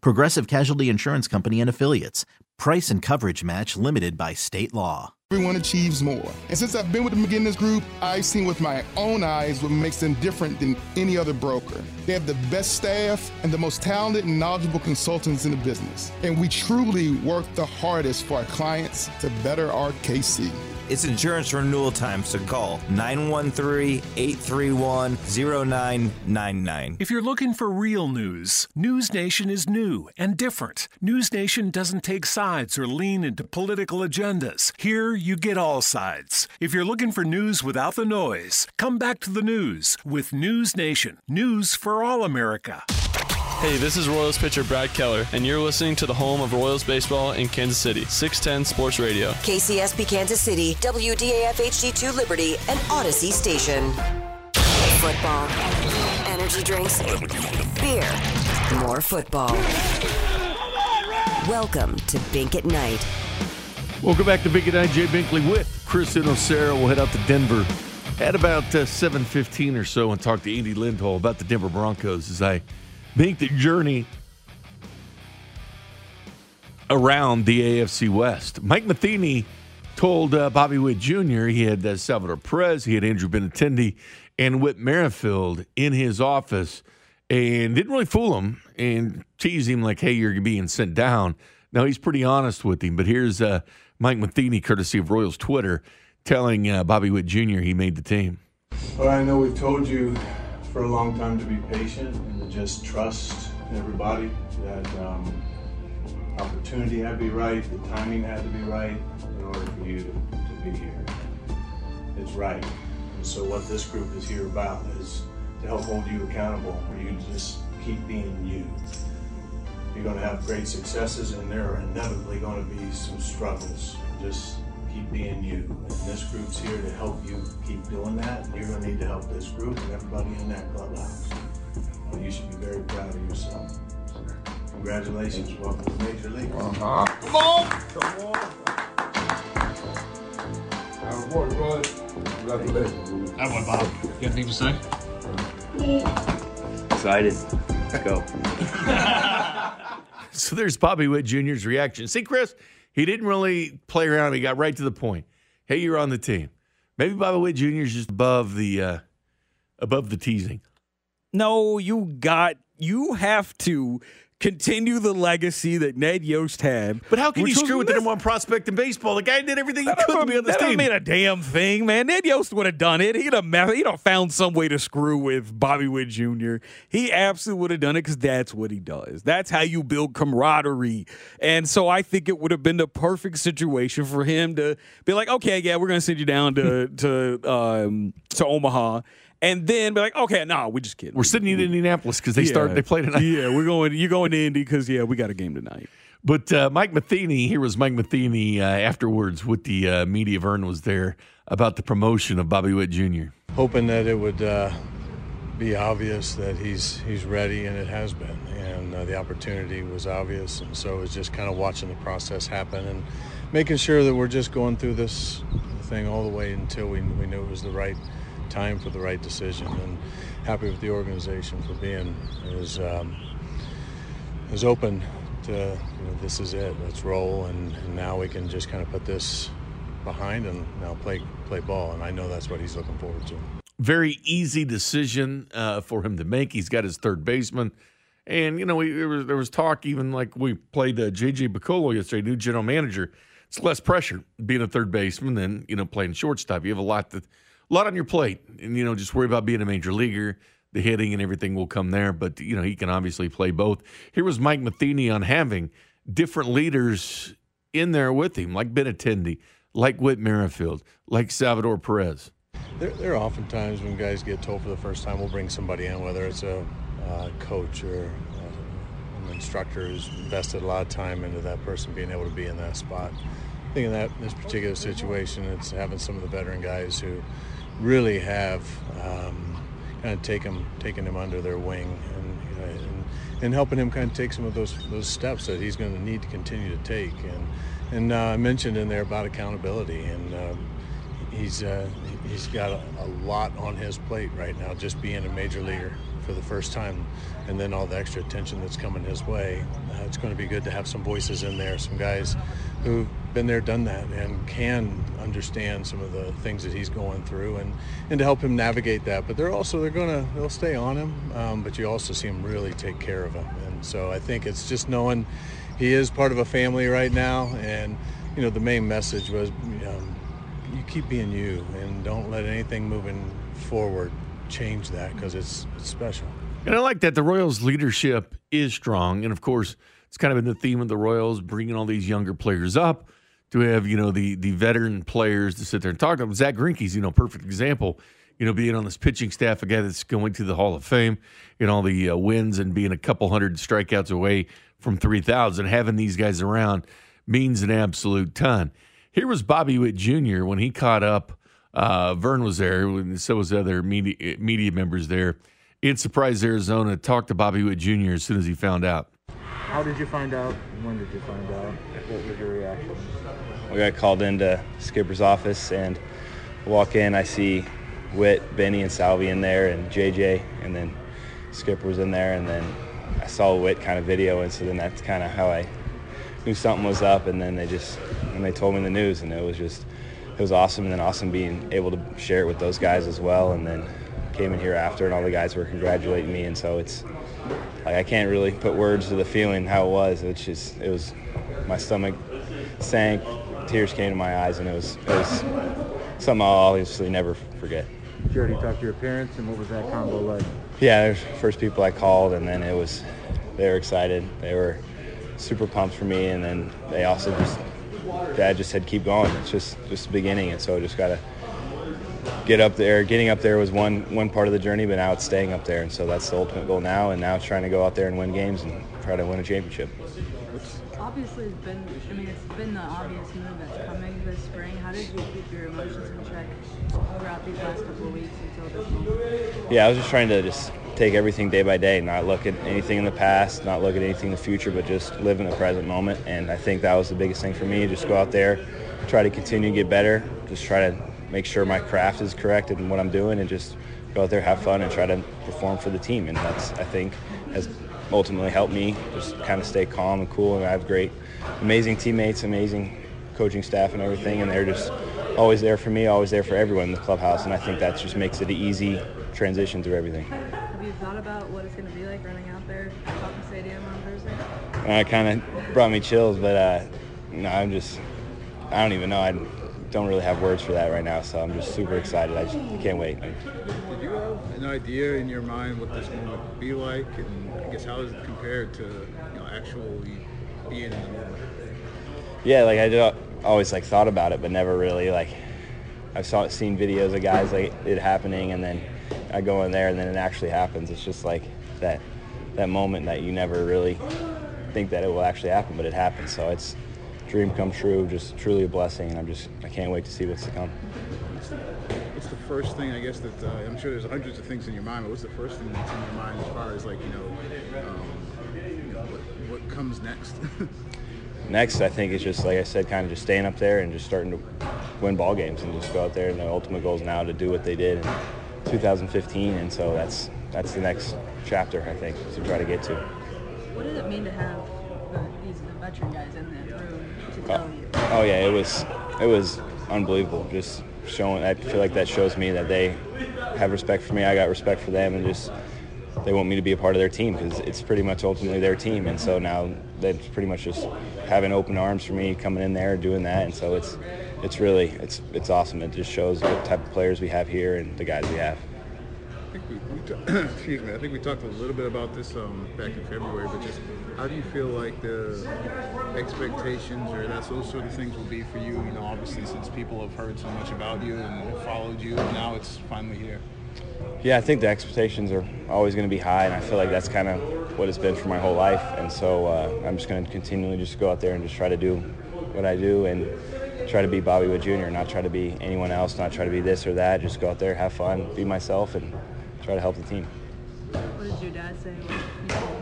Progressive Casualty Insurance Company and Affiliates. Price and coverage match limited by state law. Everyone achieves more. And since I've been with the McGinnis Group, I've seen with my own eyes what makes them different than any other broker. They have the best staff and the most talented and knowledgeable consultants in the business. And we truly work the hardest for our clients to better our KC. It's insurance renewal time, so call 913 831 0999. If you're looking for real news, News Nation is new and different. News Nation doesn't take sides or lean into political agendas. Here, you get all sides. If you're looking for news without the noise, come back to the news with News Nation. News for all America. Hey, this is Royals pitcher Brad Keller, and you're listening to the home of Royals baseball in Kansas City, 610 Sports Radio. KCSP Kansas City, WDAF HD2 Liberty, and Audacy Station. Football, energy drinks, beer, more football. Welcome to Bink at Night. Welcome back to Bink at Night. Jay Binkley with Chris Inocera. We'll head out to Denver at about uh, 7.15 or so and talk to Andy Lindholm about the Denver Broncos as I make the journey around the AFC West. Mike Matheny told uh, Bobby Witt Jr. he had uh, Salvador Perez, he had Andrew Benintendi, and Whit Merrifield in his office and didn't really fool him and tease him like, hey, you're being sent down. Now, he's pretty honest with him, but here's uh, Mike Matheny, courtesy of Royals Twitter, telling uh, Bobby Witt Jr. he made the team. Well, I know we've told you for a long time to be patient and to just trust everybody that um, opportunity had to be right, the timing had to be right in order for you to, to be here. It's right. And so what this group is here about is to help hold you accountable, for you to just keep being you. You're going to have great successes, and there are inevitably going to be some struggles. Just keep being you. And this group's here to help you keep doing that. And You're going to need to help this group and everybody in that clubhouse. Well, you should be very proud of yourself. Congratulations. Welcome to Major League. Uh-huh. Come on! Come on! Our boy, boy. Congratulations. That one, Bob. You have anything to say? Excited. Let's go. So there's Bobby Witt Jr.'s reaction. See, Chris, he didn't really play around. He got right to the point. Hey, you're on the team. Maybe Bobby Witt Jr. is just above the uh, above the teasing. No, you got you have to continue the legacy that Ned Yost had. But how can you screw with the number one prospect in baseball? The guy did everything he That could to be on this that team. mean a damn thing, man. Ned Yost would have done it. He'd have, he'd have found some way to screw with Bobby Witt Jr. He absolutely would have done it because that's what he does. That's how you build camaraderie. And so I think it would have been the perfect situation for him to be like, okay, yeah, we're gonna send you down to to um, to Omaha. And then be like, okay, no, we just kidding. We're sitting in Indianapolis because they start. They play tonight. Yeah, we're going. You're going to Indy because yeah, we got a game tonight. But uh, Mike Matheny, here was Mike Matheny uh, afterwards with the uh, media. Vern was there about the promotion of Bobby Witt Jr. hoping that it would uh, be obvious that he's he's ready, and it has been. And uh, the opportunity was obvious, and so it's just kind of watching the process happen and making sure that we're just going through this thing all the way until we, we knew it was the right time for the right decision. And happy with the organization for being as um, as open to you know, this is it, let's roll, and, and now we can just kind of put this behind and now play play ball. And I know that's what he's looking forward to. Very easy decision uh, for him to make. He's got his third baseman, And, you know, we, there, was, there was talk even like we played uh, J.J. Picollo yesterday, new general manager. It's less pressure being a third baseman than, you know, playing shortstop. You have a lot, to, a lot on your plate. And, you know, just worry about being a major leaguer. The hitting and everything will come there. But, you know, he can obviously play both. Here was Mike Matheny on having different leaders in there with him, like Ben Benintendi, like Whit Merrifield, like Salvador Perez. There, there, are often times when guys get told for the first time, we'll bring somebody in, whether it's a coach or uh, an instructor who's invested a lot of time into that person being able to be in that spot. I think in that this particular situation, it's having some of the veteran guys who really have um, kind of taken taken him under their wing and, and, and helping him kind of take some of those those steps that he's going to need to continue to take. And and uh, I mentioned in there about accountability and. Um, he's uh, he's got a, a, lot on his plate right now, just being a major leaguer for the first time, and then all the extra attention that's coming his way. Uh, it's going to be good to have some voices in there, some guys who've been there, done that, and can understand some of the things that he's going through, and and to help him navigate that. But they're also they're to they'll stay on him, um, but you also see him really take care of him, and so I think it's just knowing he is part of a family right now, and you know the main message was. Um, you keep being you and don't let anything moving forward change that because it's, it's special. And I like that the Royals' leadership is strong. And of course, it's kind of been the theme of the Royals bringing all these younger players up to have, you know, the the veteran players to sit there and talk to them. Zack Greinke's, you know, perfect example, you know, being on this pitching staff, a guy that's going to the Hall of Fame, and all the uh, wins and being a couple hundred strikeouts away from 3,000. Having these guys around means an absolute ton. Here was Bobby Witt Jr. when he caught up. Uh, Vern was there, and so was the other media, media members there in Surprise, Arizona. Talked to Bobby Witt Jr. as soon as he found out. How did you find out? When did you find out? What was your reaction? We got called into Skipper's office, and walk in. I see Whit, Benny, and Salvi in there, and JJ, and then Skipper was in there, and then I saw Whit kind of video, and so then that's kind of how I knew something was up, and then they just and they told me the news, and it was just it was awesome, and then awesome being able to share it with those guys as well, and then came in here after, and all the guys were congratulating me, and so it's like I can't really put words to the feeling how it was. It's just it was my stomach sank, tears came to my eyes, and it was it was something I'll obviously never forget. Did you already talk to your parents, and what was that combo like? Yeah, the first people I called, and then it was they were excited. They were super pumped for me, and then they also just dad just said keep going. It's just just the beginning, and so I just gotta get up there. Getting up there was one one part of the journey, but now it's staying up there, and so that's the ultimate goal now. And now it's trying to go out there and win games and try to win a championship. Obviously, it's been. I mean, it's been the obvious move that's coming this spring. How did you keep your emotions in check throughout these last couple of weeks until this moment? Yeah, I was just trying to just take everything day by day, not look at anything in the past, not look at anything in the future, but just live in the present moment. And I think that was the biggest thing for me. Just go out there, try to continue to get better, just try to make sure my craft is correct and what I'm doing, and just go out there, have fun, and try to perform for the team. And that's I think has ultimately helped me just kind of stay calm and cool. And I have great, amazing teammates, amazing coaching staff, and everything, and they're just always there for me, always there for everyone in the clubhouse. And I think that just makes it an easy transition through everything Have you thought about what it's going to be like running out there at Kauffman Stadium on Thursday? Uh, it kind of brought me chills, but uh, no, I'm just, I don't even know. I don't really have words for that right now, so I'm just super excited. I just can't wait. Did you have an idea in your mind what this moment would be like, and I guess how is it compared to you know actually being in the moment? Yeah, like I always like thought about it, but never really like I've saw seen videos of guys like it happening, and then I go in there and then it actually happens. It's just like that that moment that you never really think that it will actually happen, but it happens. So it's dream come true, just truly a blessing, and I'm just I can't wait to see what's to come. What's the first thing I guess that uh, I'm sure there's hundreds of things in your mind, but what's the first thing that's in your mind as far as like you know, um, you know what, what comes next? next, I think is just like I said, kind of just staying up there and just starting to win ball games and just go out there. And the ultimate goal is now to do what they did. in 2015, and so that's that's the next chapter I think to try to get to. What does it mean to have the, these the veteran guys in that oh? Oh yeah, it was it was unbelievable. Just showing, I feel like that shows me that they have respect for me. I got respect for them, and just they want me to be a part of their team because it's pretty much ultimately their team. And so now that's pretty much just having open arms for me coming in there doing that. And so it's it's really it's it's awesome. It just shows what type of players we have here and the guys we have. I think we, we t- excuse me. I think we talked a little bit about this um, back in February, but just how do you feel like the expectations or that those sort of things will be for you? You know, obviously since people have heard so much about you and have followed you, and now it's finally here. Yeah, I think the expectations are always going to be high, and I feel like that's kind of what it's been for my whole life. And so uh, I'm just going to continually just go out there and just try to do what I do and try to be Bobby Witt Jr., not try to be anyone else, not try to be this or that. Just go out there, have fun, be myself, and try to help the team. What did your dad say?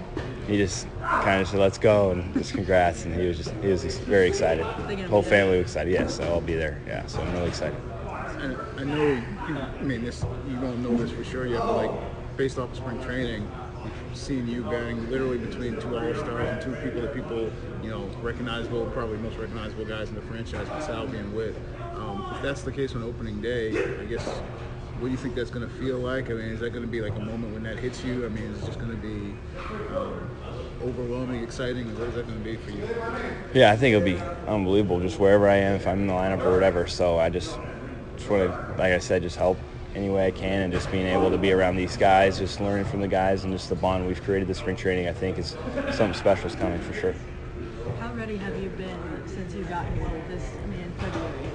He just kind of said, "Let's go," and just congrats, and he was just he was very excited. Gonna Whole family was excited. Yes, so I'll be there. Yeah, so I'm really excited. I know, you, I mean, this you don't know this for sure yet, but like based off of spring training, seen you batting literally between two all stars and two people that people, you know, recognizable, probably most recognizable guys in the franchise with Salvi and Whit. Um, if that's the case on opening day, I guess. What do you think that's going to feel like? I mean, is that going to be like a moment when that hits you? I mean, is it just going to be um, overwhelming, exciting? What is that going to be for you? Yeah, I think it'll be unbelievable just wherever I am, if I'm in the lineup or whatever. So I just, just want to, like I said, just help any way I can and just being able to be around these guys, just learning from the guys and just the bond we've created this spring training, I think is something special is coming for sure. How ready have you been since you got here this, I mean, in February?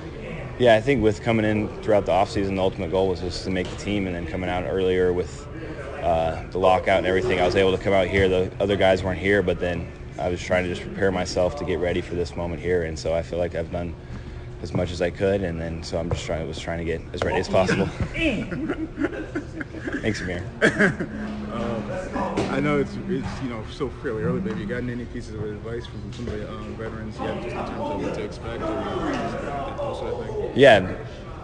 Yeah, I think with coming in throughout the offseason, the ultimate goal was just to make the team, and then coming out earlier with uh, the lockout and everything, I was able to come out here. The other guys weren't here, but then I was trying to just prepare myself to get ready for this moment here, and so I feel like I've done as much as I could, and then so I'm just trying was trying to get as ready as possible. Thanks, Amir. Um, I know it's, it's you know so fairly early, but have you gotten any pieces of advice from some of the um, veterans yet, just in terms of what to expect or? Yeah,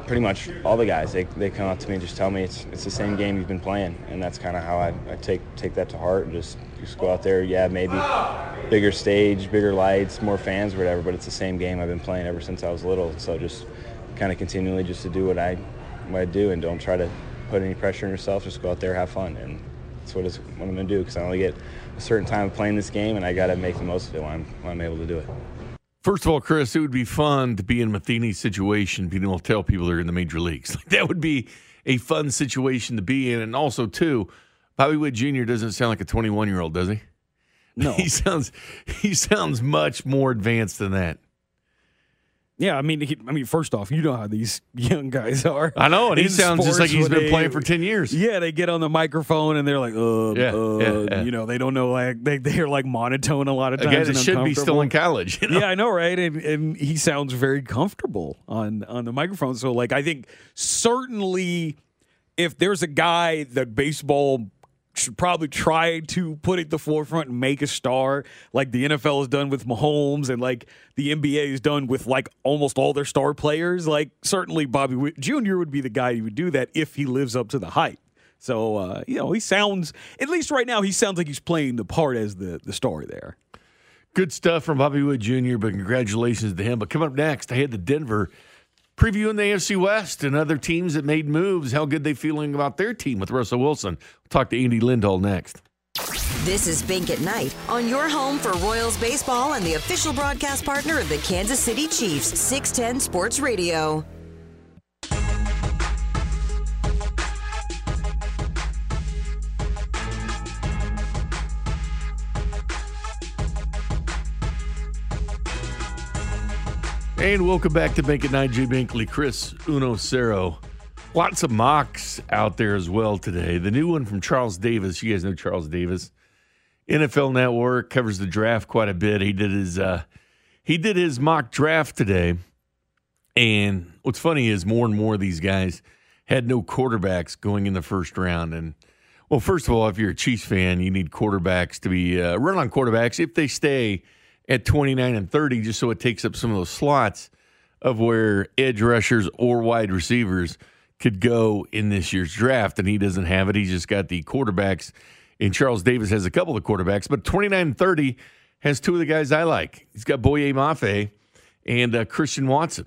pretty much all the guys. They, they come up to me and just tell me it's it's the same game you've been playing, and that's kind of how I, I take take that to heart and just just go out there. Yeah, maybe bigger stage, bigger lights, more fans, whatever, but it's the same game I've been playing ever since I was little. So just kind of continually just to do what I what I do and don't try to put any pressure on yourself. Just go out there, have fun, and that's what, it's, what I'm going to do because I only get a certain time of playing this game, and I got to make the most of it when I'm, when I'm able to do it. First of all, Chris, it would be fun to be in Matheny's situation, being able to tell people they're in the major leagues. Like, that would be a fun situation to be in. And also, too, Bobby Witt Jr. doesn't sound like a 21 year old, does he? No. he sounds he sounds much more advanced than that. Yeah, I mean, he, I mean, first off, you know how these young guys are. I know, and he sounds just like he's been they- playing for 10 years. Yeah, they get on the microphone and they're like, uh, Yeah, uh, yeah, yeah. you know, they don't know like they they're like monotone a lot of times. that should be still in college. you know? Yeah, I know, right? And and he sounds very comfortable on on the microphone. So like, I think certainly, if there's a guy that baseball should probably try to put it at the forefront and make a star, like the NFL has done with Mahomes and like the NBA has done with like almost all their star players. Like certainly Bobby Witt Jr. would be the guy who would do that if he lives up to the hype. So uh, you know, he sounds at least right now he sounds like he's playing the part as the the star there. Good stuff from Bobby Witt Jr., but congratulations to him. But coming up next, I head to Denver, previewing the AFC West and other teams that made moves. How good they feeling about their team with Russell Wilson. We'll talk to Andy Lindahl next. This is Bink at Night on your home for Royals baseball and the official broadcast partner of the Kansas City Chiefs, 610 Sports Radio. And welcome back to Bink at Night. Jay Binkley, Chris Uno Cero. Lots of mocks out there as well today. The new one from Charles Davis. You guys know Charles Davis. NFL Network covers the draft quite a bit. He did his uh, he did his mock draft today. And what's funny is more and more of these guys had no quarterbacks going in the first round. And well, first of all, if you're a Chiefs fan, you need quarterbacks to be uh, run on quarterbacks if they stay at 29 and 30, just so it takes up some of those slots of where edge rushers or wide receivers could go in this year's draft. And he doesn't have it. He's just got the quarterbacks. And Charles Davis has a couple of quarterbacks, but 29 and 30 has two of the guys I like. He's got Boye Mafe and uh, Christian Watson.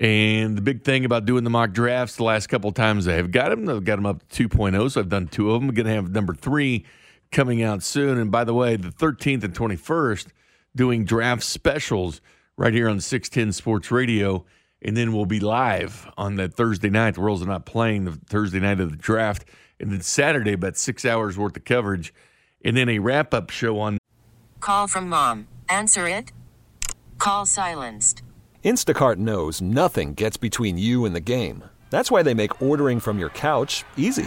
And the big thing about doing the mock drafts the last couple times I have got them, I've got them up to 2.0, so I've done two of them. I'm going to have number three coming out soon. And by the way, the 13th and 21st, doing draft specials right here on 610 Sports Radio. And then we'll be live on that Thursday night. The Royals are not playing the Thursday night of the draft. And then Saturday, about six hours worth of coverage. And then a wrap up show on. Call from mom. Answer it. Call silenced. Instacart knows nothing gets between you and the game. That's why they make ordering from your couch easy.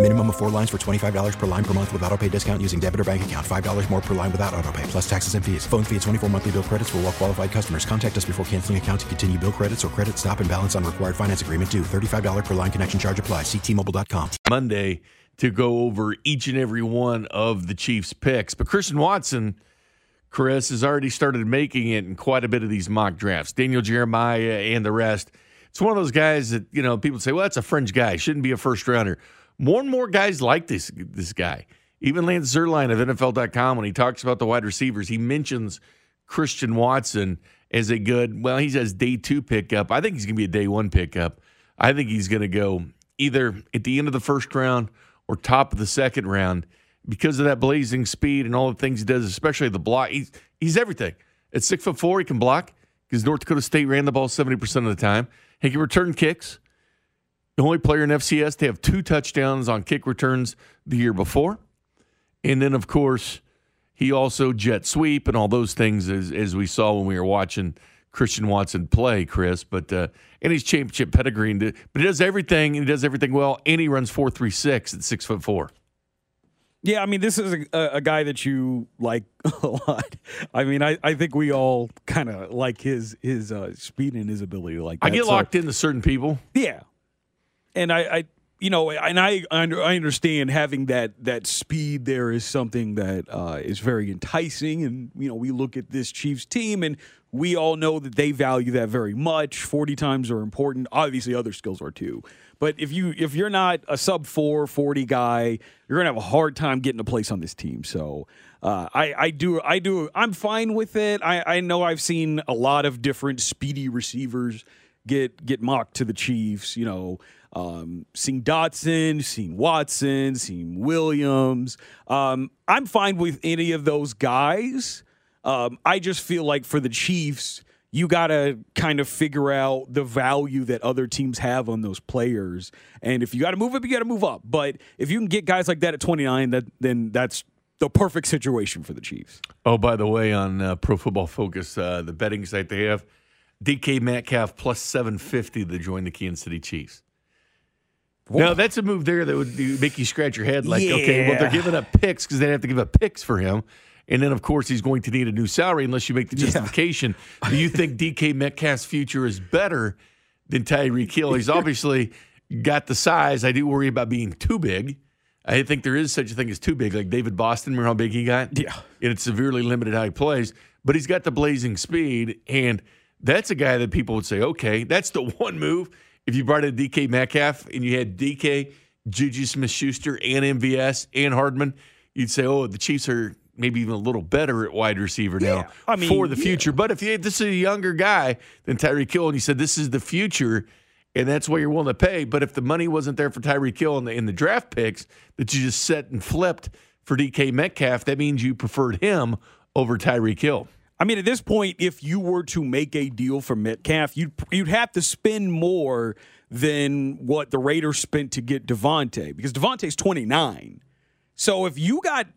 Minimum of four lines for $25 per line per month with auto pay discount using debit or bank account. $5 more per line without auto pay, plus taxes and fees. Phone fee at 24 monthly bill credits for well qualified customers. Contact us before canceling account to continue bill credits or credit stop and balance on required finance agreement due. $35 per line connection charge applies. Ctmobile.com. Monday to go over each and every one of the Chiefs' picks. But Christian Watson, Chris, has already started making it in quite a bit of these mock drafts. Daniel Jeremiah and the rest. It's one of those guys that, you know, people say, well, that's a fringe guy. Shouldn't be a first rounder. More and more guys like this this guy. Even Lance Zierlein of NFL.com, when he talks about the wide receivers, he mentions Christian Watson as a good, well, he says day two pickup. I think he's going to be a day one pickup. I think he's going to go either at the end of the first round or top of the second round because of that blazing speed and all the things he does, especially the block. He's, he's everything. At six foot four, he can block because North Dakota State ran the ball 70% of the time. He can return kicks. The only player in FCS to have two touchdowns on kick returns the year before. And then, of course, he also jet sweep and all those things as, as we saw when we were watching Christian Watson play, Chris. But uh, and he's championship pedigree, and, but he does everything and he does everything well, and he runs four three six at six foot four. Yeah, I mean, this is a, a guy that you like a lot. I mean, I, I think we all kind of like his his uh, speed and his ability. Like that. I get So- locked into certain people. Yeah, and I, I you know, and I I understand having that that speed there is something that uh, is very enticing, and you know, we look at this Chiefs team, and we all know that they value that very much. Forty times are important. Obviously, other skills are too. But if you if you're not a sub four forty guy, you're gonna have a hard time getting a place on this team. So uh, I I do I do I'm fine with it. I I know I've seen a lot of different speedy receivers get get mocked to the Chiefs. You know, um, seeing Dotson, seen Watson, seen Williams. Um, I'm fine with any of those guys. Um, I just feel like for the Chiefs, you got to kind of figure out the value that other teams have on those players. And if you got to move up, you got to move up. But if you can get guys like that at 29, that then that's the perfect situation for the Chiefs. Oh, by the way, on uh, Pro Football Focus, uh, the betting site they have, DK Metcalf plus 750 to join the Kansas City Chiefs. Now, that's a move there that would make you scratch your head like, okay, well, they're giving up picks because they have to give up picks for him. And then, of course, he's going to need a new salary unless you make the justification. Do you think DK Metcalf's future is better than Tyreek Hill? He's obviously got the size. I do worry about being too big. I think there is such a thing as too big. Like David Boston, remember how big he got? Yeah. And it's severely limited how he plays. But he's got the blazing speed. And that's a guy that people would say, okay, that's the one move. If you brought in DK Metcalf and you had DK, Juju Smith Schuster, and MVS and Hardman, you'd say, oh, the Chiefs are maybe even a little better at wide receiver now I mean, for the yeah. future. But if you, this is a younger guy than Tyreek Hill, and you said this is the future, and that's what you're willing to pay. But if the money wasn't there for Tyreek Hill in the in the draft picks that you just set and flipped for DK Metcalf, that means you preferred him over Tyreek Hill. I mean, at this point, if you were to make a deal for Metcalf, you'd you'd have to spend more than what the Raiders spent to get Davante because Davante's 29. So if you got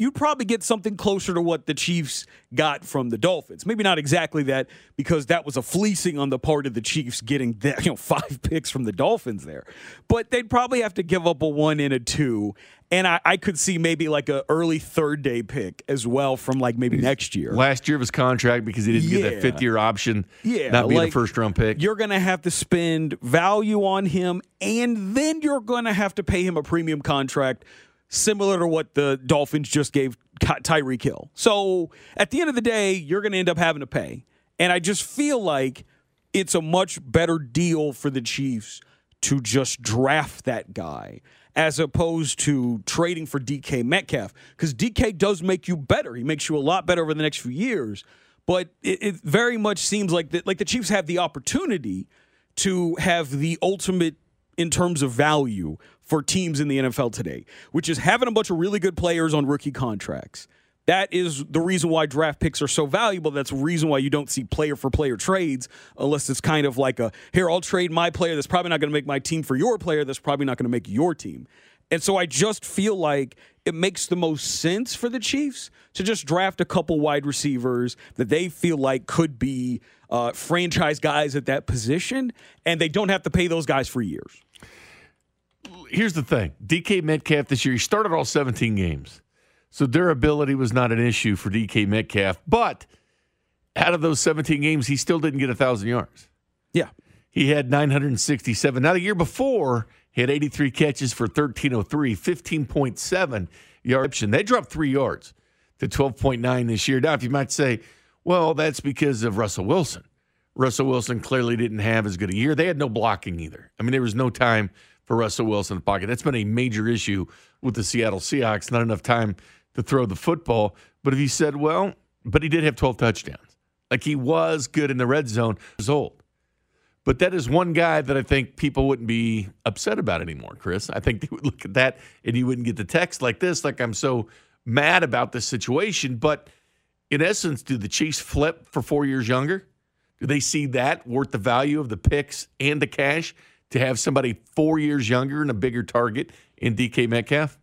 you'd probably get something closer to what the Chiefs got from the Dolphins. Maybe not exactly that because that was a fleecing on the part of the Chiefs getting that, you know five picks from the Dolphins there. But they'd probably have to give up a one and a two. And I, I could see maybe like a early third day pick as well from like maybe next year. Last year of his contract because he didn't get that fifth year option, Yeah, not being like, a first round pick. You're going to have to spend value on him, and then you're going to have to pay him a premium contract, similar to what the Dolphins just gave Ty- Tyreek Hill. So at the end of the day, you're going to end up having to pay. And I just feel like it's a much better deal for the Chiefs to just draft that guy as opposed to trading for DK Metcalf because DK does make you better. He makes you a lot better over the next few years. But it, it very much seems like that, like the Chiefs have the opportunity to have the ultimate in terms of value for teams in the NFL today, which is having a bunch of really good players on rookie contracts. That is the reason why draft picks are so valuable. That's the reason why you don't see player for player trades unless it's kind of like a here, I'll trade my player that's probably not going to make my team for your player that's probably not going to make your team. And so I just feel like it makes the most sense for the Chiefs to just draft a couple wide receivers that they feel like could be uh, franchise guys at that position, and they don't have to pay those guys for years. Here's the thing DK Metcalf this year, he started all 17 games. So durability was not an issue for DK Metcalf. But out of those 17 games, he still didn't get 1,000 yards. Yeah. He had 967. Now, the year before, he had 83 catches for 1303, 15.7 yards. They dropped three yards to 12.9 this year. Now, if you might say, well, that's because of Russell Wilson. Russell Wilson clearly didn't have as good a year. They had no blocking either. I mean, there was no time for Russell Wilson in the pocket. That's been a major issue with the Seattle Seahawks. Not enough time to throw the football. But if you said, well, but he did have 12 touchdowns. Like he was good in the red zone. Old. But that is one guy that I think people wouldn't be upset about anymore, Chris. I think they would look at that and you wouldn't get the text like this, like I'm so mad about this situation. But in essence, do the Chiefs flip for four years younger? Do they see that worth the value of the picks and the cash to have somebody four years younger and a bigger target in DK Metcalf?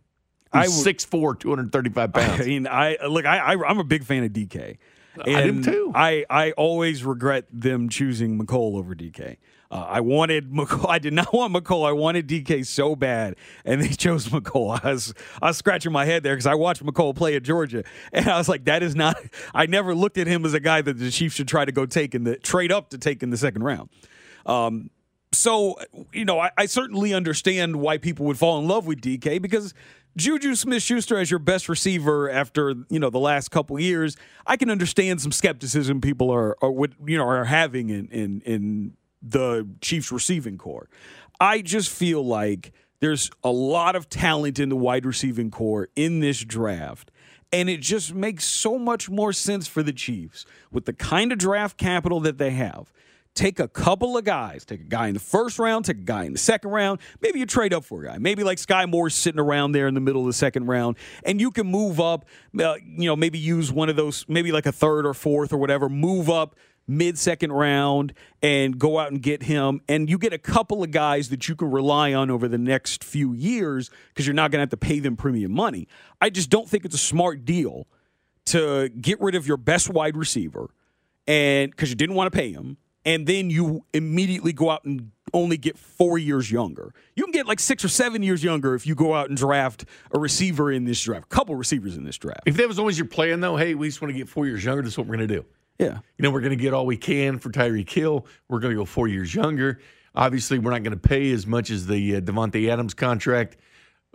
I would- 6'4, 235 pounds. I mean, I look, I, I I'm a big fan of DK. I do too. I, I always regret them choosing Mecole over DK. Uh, I wanted Mecole. I did not want Mecole. I wanted DK so bad, and they chose Mecole. I was I was scratching my head there because I watched Mecole play at Georgia, and I was like, that is not. I never looked at him as a guy that the Chiefs should try to go take in the trade up to take in the second round. Um, so you know, I, I certainly understand why people would fall in love with DK because Juju Smith Schuster as your best receiver after you know the last couple years, I can understand some skepticism people are are would you know are having in in in the Chiefs receiving core. I just feel like there's a lot of talent in the wide receiving core in this draft. And it just makes so much more sense for the Chiefs with the kind of draft capital that they have take a couple of guys, take a guy in the first round, take a guy in the second round. Maybe you trade up for a guy. Maybe like Sky Moore's sitting around there in the middle of the second round, and you can move up. Uh, you know, maybe use one of those, maybe like a third or fourth or whatever. Move up mid second round and go out and get him, and you get a couple of guys that you can rely on over the next few years because you're not going to have to pay them premium money. I just don't think it's a smart deal to get rid of your best wide receiver and because you didn't want to pay him and then you immediately go out and only get four years younger. You can get like six or seven years younger if you go out and draft a receiver in this draft, a couple receivers in this draft. If that was always your plan, though, hey, we just want to get four years younger. This is what we're going to do. Yeah. You know, we're going to get all we can for Tyreek Hill. We're going to go four years younger. Obviously, we're not going to pay as much as the uh, Davante Adams contract,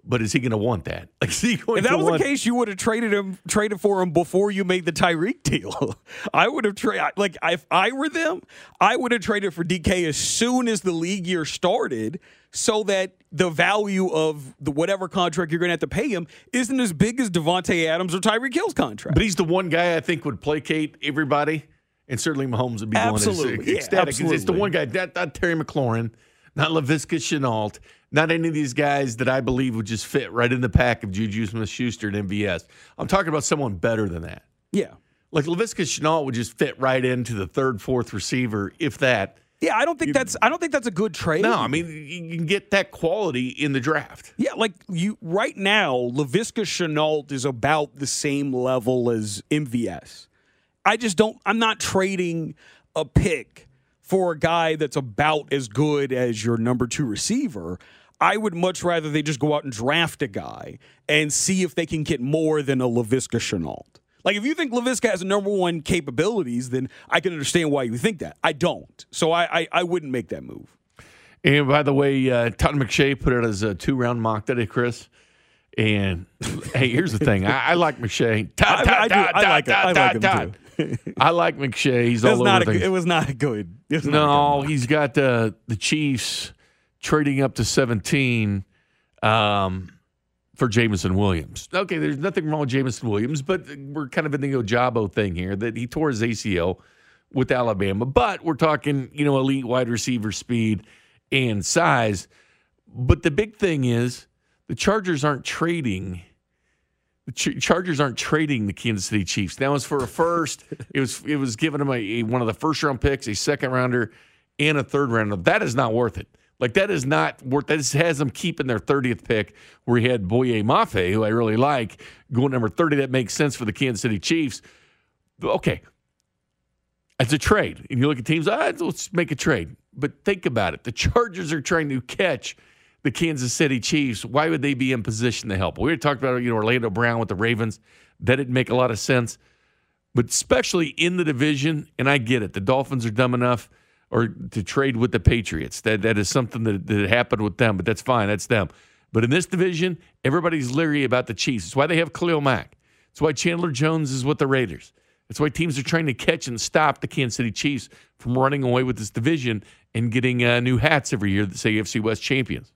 but is he going to want that? Like, is he going If that to was want the case, you would have traded him, traded for him before you made the Tyreek deal. I would have traded, like, if I were them, I would have traded for DK as soon as the league year started, so that the value of the whatever contract you're going to have to pay him isn't as big as Davante Adams or Tyreek Hill's contract. But he's the one guy I think would placate everybody and certainly Mahomes would be Absolutely. going Yeah, ecstatic. It's- It's the one guy, not, not Terry McLaurin, not Laviska Shenault, not any of these guys that I believe would just fit right in the pack of Juju Smith-Schuster and MVS. I'm talking about someone better than that. Yeah. Like Laviska Shenault would just fit right into the third, fourth receiver, if that. Yeah, I don't think that's I don't think that's a good trade. No, I mean you can get that quality in the draft. Yeah, like you right now, Laviska Shenault is about the same level as MVS. I just don't I'm not trading a pick for a guy that's about as good as your number two receiver. I would much rather they just go out and draft a guy and see if they can get more than a Laviska Shenault. Like if you think Laviska has number one capabilities, then I can understand why you think that. I don't. So I I, I wouldn't make that move. And by the way, uh, Todd McShay put it as a two round mock today, Chris. And hey, here's the thing I, I like McShay. Todd, I- I Todd, Todd, I like Todd. I Todd, like him Todd. I like McShay. He's all over a, things. it was not good. Was not No, he's got uh, the Chiefs trading up to 17 um, for Jameson Williams. Okay, there's nothing wrong with Jameson Williams, but we're kind of in the Ojabo thing here that he tore his ACL with Alabama. But we're talking, you know, elite wide receiver speed and size. But the big thing is the Chargers aren't trading. The Ch- Chargers aren't trading the Kansas City Chiefs. That was for a first. it was it was giving them a, a- one of the first round picks, a second rounder, and a third rounder. That is not worth it. Like that is not worth. That has them keeping their thirtieth pick, where he had Boye Mafe, who I really like, going number thirty. That makes sense for the Kansas City Chiefs. Okay, it's a trade, and you look at teams. Ah, let's make a trade. But think about it. The Chargers are trying to catch the Kansas City Chiefs. Why would they be in position to help? We talked about you know Orlando Brown with the Ravens. That didn't make a lot of sense. But especially in the division, and I get it. The Dolphins are dumb enough or to trade with the Patriots. That that is something that, that happened with them, but that's fine. That's them. But in this division, everybody's leery about the Chiefs. That's why they have Khalil Mack. That's why Chandler Jones is with the Raiders. That's why teams are trying to catch and stop the Kansas City Chiefs from running away with this division and getting uh, new hats every year that say AFC West champions.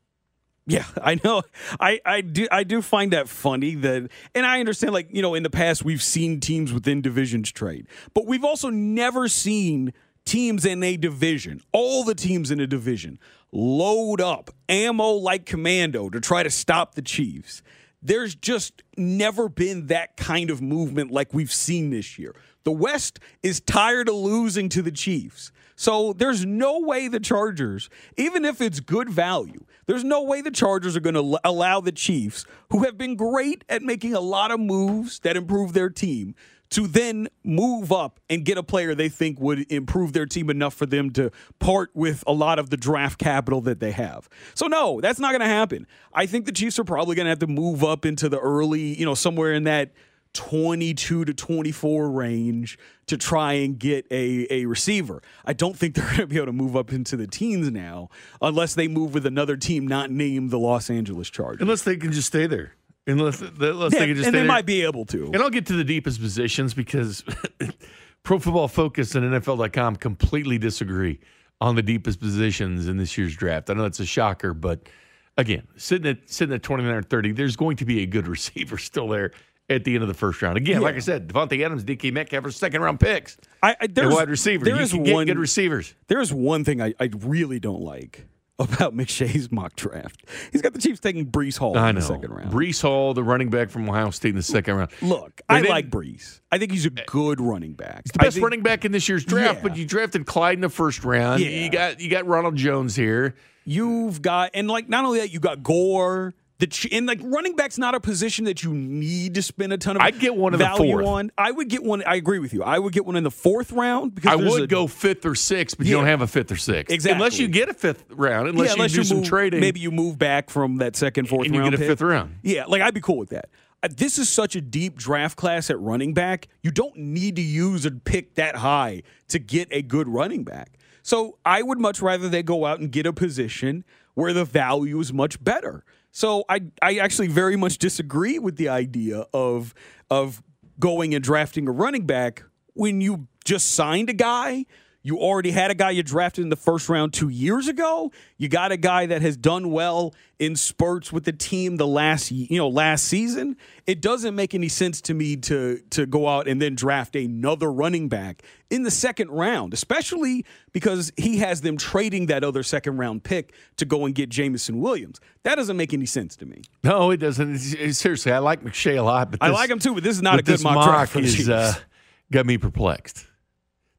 Yeah, I know. I, I do I do find that funny that and I understand like, you know, in the past we've seen teams within divisions trade. But we've also never seen teams in a division, all the teams in a division, load up ammo like commando to try to stop the Chiefs. There's just never been that kind of movement like we've seen this year. The West is tired of losing to the Chiefs. So there's no way the Chargers, even if it's good value, there's no way the Chargers are going to allow the Chiefs, who have been great at making a lot of moves that improve their team, to then move up and get a player they think would improve their team enough for them to part with a lot of the draft capital that they have. So no, that's not going to happen. I think the Chiefs are probably going to have to move up into the early, you know, somewhere in that 22 to 24 range to try and get a, a receiver. I don't think they're going to be able to move up into the teens now unless they move with another team not named the Los Angeles Chargers. Unless they can just stay there. Unless, unless Yeah, they can just and they there. might be able to. And I'll get to the deepest positions because Pro Football Focus and NFL.com completely disagree on the deepest positions in this year's draft. I know that's a shocker, but again, sitting at sitting at 29 or 30, there's going to be a good receiver still there at the end of the first round. Again, like I said, Davante Adams, DK Metcalf are second round picks. I, I and there's, wide receiver. There you is can get one good receivers. There's one thing I, I really don't like about McShay's mock draft. He's got the Chiefs taking Breece Hall I in know. the second round. Breece Hall, the running back from Ohio State in the second round. Look, They I didn't- like Breece. I think he's a eh, good running back. He's the best running back in this year's draft, Yeah. but you drafted Clyde in the first round. Yeah. You got you got Ronald Jones here. You've got and like not only that, you got Gore. The ch- and like running back's not a position that you need to spend a ton of I'd get one in the fourth. on. I would get one. I agree with you. I would get one in the fourth round because I would a- go fifth or sixth, but you don't have a fifth or sixth. Exactly. Unless you get a fifth round, unless, yeah, unless you do some move, trading. Maybe you move back from that second, fourth And you round get a pick. fifth round. Yeah, like I'd be cool with that. Uh, This is such a deep draft class at running back. You don't need to use a pick that high to get a good running back. So I would much rather they go out and get a position where the value is much better. So I I actually very much disagree with the idea of of going and drafting a running back when you just signed a guy. You already had a guy you drafted in the first round two years ago. You got a guy that has done well in spurts with the team the last you know last season. It doesn't make any sense to me to to go out and then draft another running back in the second round, especially because he has them trading that other second round pick to go and get Jameson Williams. That doesn't make any sense to me. No, it doesn't. Seriously, I like McShay a lot, but I like him too, but this is not a good this mock draft is, uh, got me perplexed.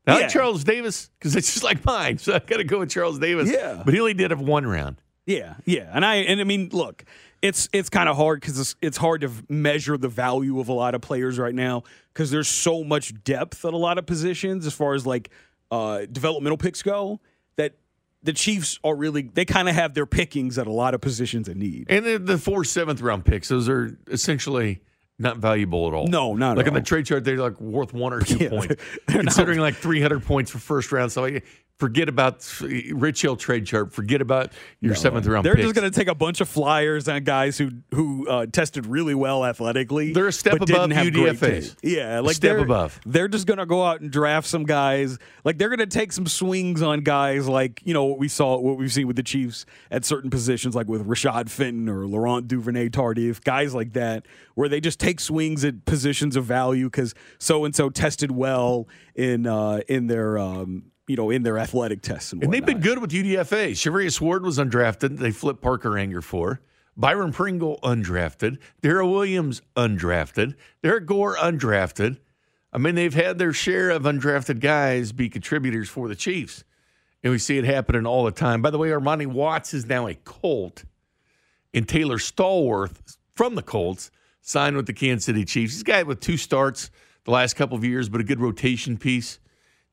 I Yeah. like Charles Davis because it's just like mine, so I got to go with Charles Davis. Yeah. but he only did have one round. Yeah, yeah, and I and I mean, look, it's it's kind of hard because it's, it's hard to measure the value of a lot of players right now because there's so much depth at a lot of positions as far as like uh, developmental picks go that the Chiefs are really they kind of have their pickings at a lot of positions in need. And the, the four seventh round picks, those are essentially not valuable at all. No, not at like on the trade chart, they're like worth one or two Yeah, points. they're not- Considering like three hundred points for first round, so like, forget about Rich Hill trade chart. Forget about your seventh round. They're picks. just going to take a bunch of flyers on guys who who uh, tested really well athletically. They're a step but above didn't have great UDFAs. tape. Yeah, A like step they're- above. They're just going to go out and draft some guys. Like they're going to take some swings on guys like you know what we saw, what we've seen with the Chiefs at certain positions, like with Rashad Fenton or Laurent Duvernay Tardif, guys like that, where they just take swings at positions of value because so and so tested well in uh, in their um, you know in their athletic tests and And they've been good with UDFA. Charvarius Ward was undrafted. They flipped Parker Ehinger for. Byron Pringle, undrafted. Darrel Williams, undrafted. Derrick Gore, undrafted. I mean, they've had their share of undrafted guys be contributors for the Chiefs. And we see it happening all the time. By the way, Armani Watts is now a Colt. And Taylor Stallworth from the Colts signed with the Kansas City Chiefs. He's a guy with two starts the last couple of years, but a good rotation piece.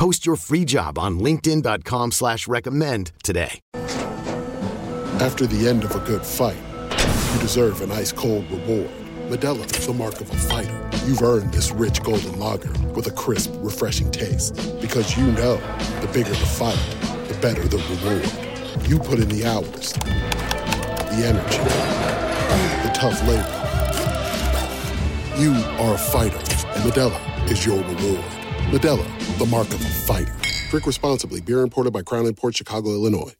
Post your free job on linkedin.com slash recommend today. After the end of a good fight, you deserve an ice cold reward. Modelo is the mark of a fighter. You've earned this rich golden lager with a crisp, refreshing taste. Because you know the bigger the fight, the better the reward. You put in the hours, the energy, the tough labor. You are a fighter, and Modelo is your reward. Modelo, the mark of a fighter. Drink responsibly. Beer imported by Crown Port Chicago, Illinois.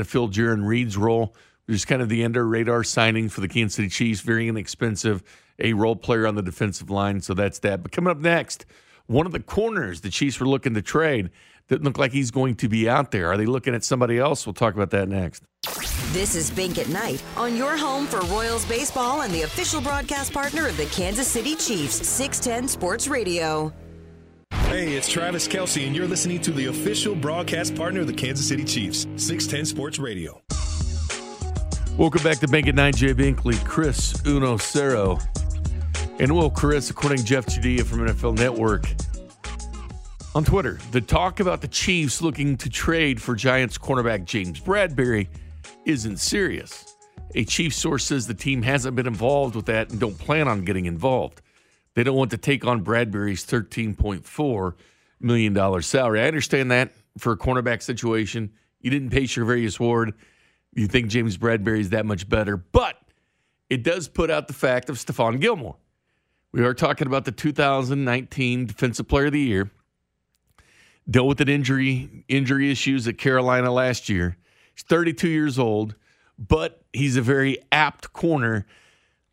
To fill Jarran Reed's role. Just kind of the under radar signing for the Kansas City Chiefs, very inexpensive, a role player on the defensive line. So that's that. But coming up next, one of the corners the Chiefs were looking to trade didn't look like he's going to be out there. Are they looking at somebody else? We'll talk about that next. This is Bink at Night on your home for Royals baseball and the official broadcast partner of the Kansas City Chiefs, 610 Sports Radio. Hey, it's Travis Kelce, and you're listening to the official broadcast partner of the Kansas City Chiefs, 610 Sports Radio. Welcome back to Bink at Night, Jay Binkley, Chris Uno Cero. And well, Chris, according to Jeff Judia from NFL Network on Twitter, the talk about the Chiefs looking to trade for Giants cornerback James Bradberry isn't serious. A Chiefs source says the team hasn't been involved with that and don't plan on getting involved. They don't want to take on Bradberry's $13.4 million salary. I understand that for a cornerback situation. You didn't pay Charvarius Ward. You think James Bradberry is that much better. But it does put out the fact of Stephon Gilmore. We are talking about the 2019 Defensive Player of the Year. Dealt with an injury injury issues at Carolina last year. He's 32 years old, but he's a very apt corner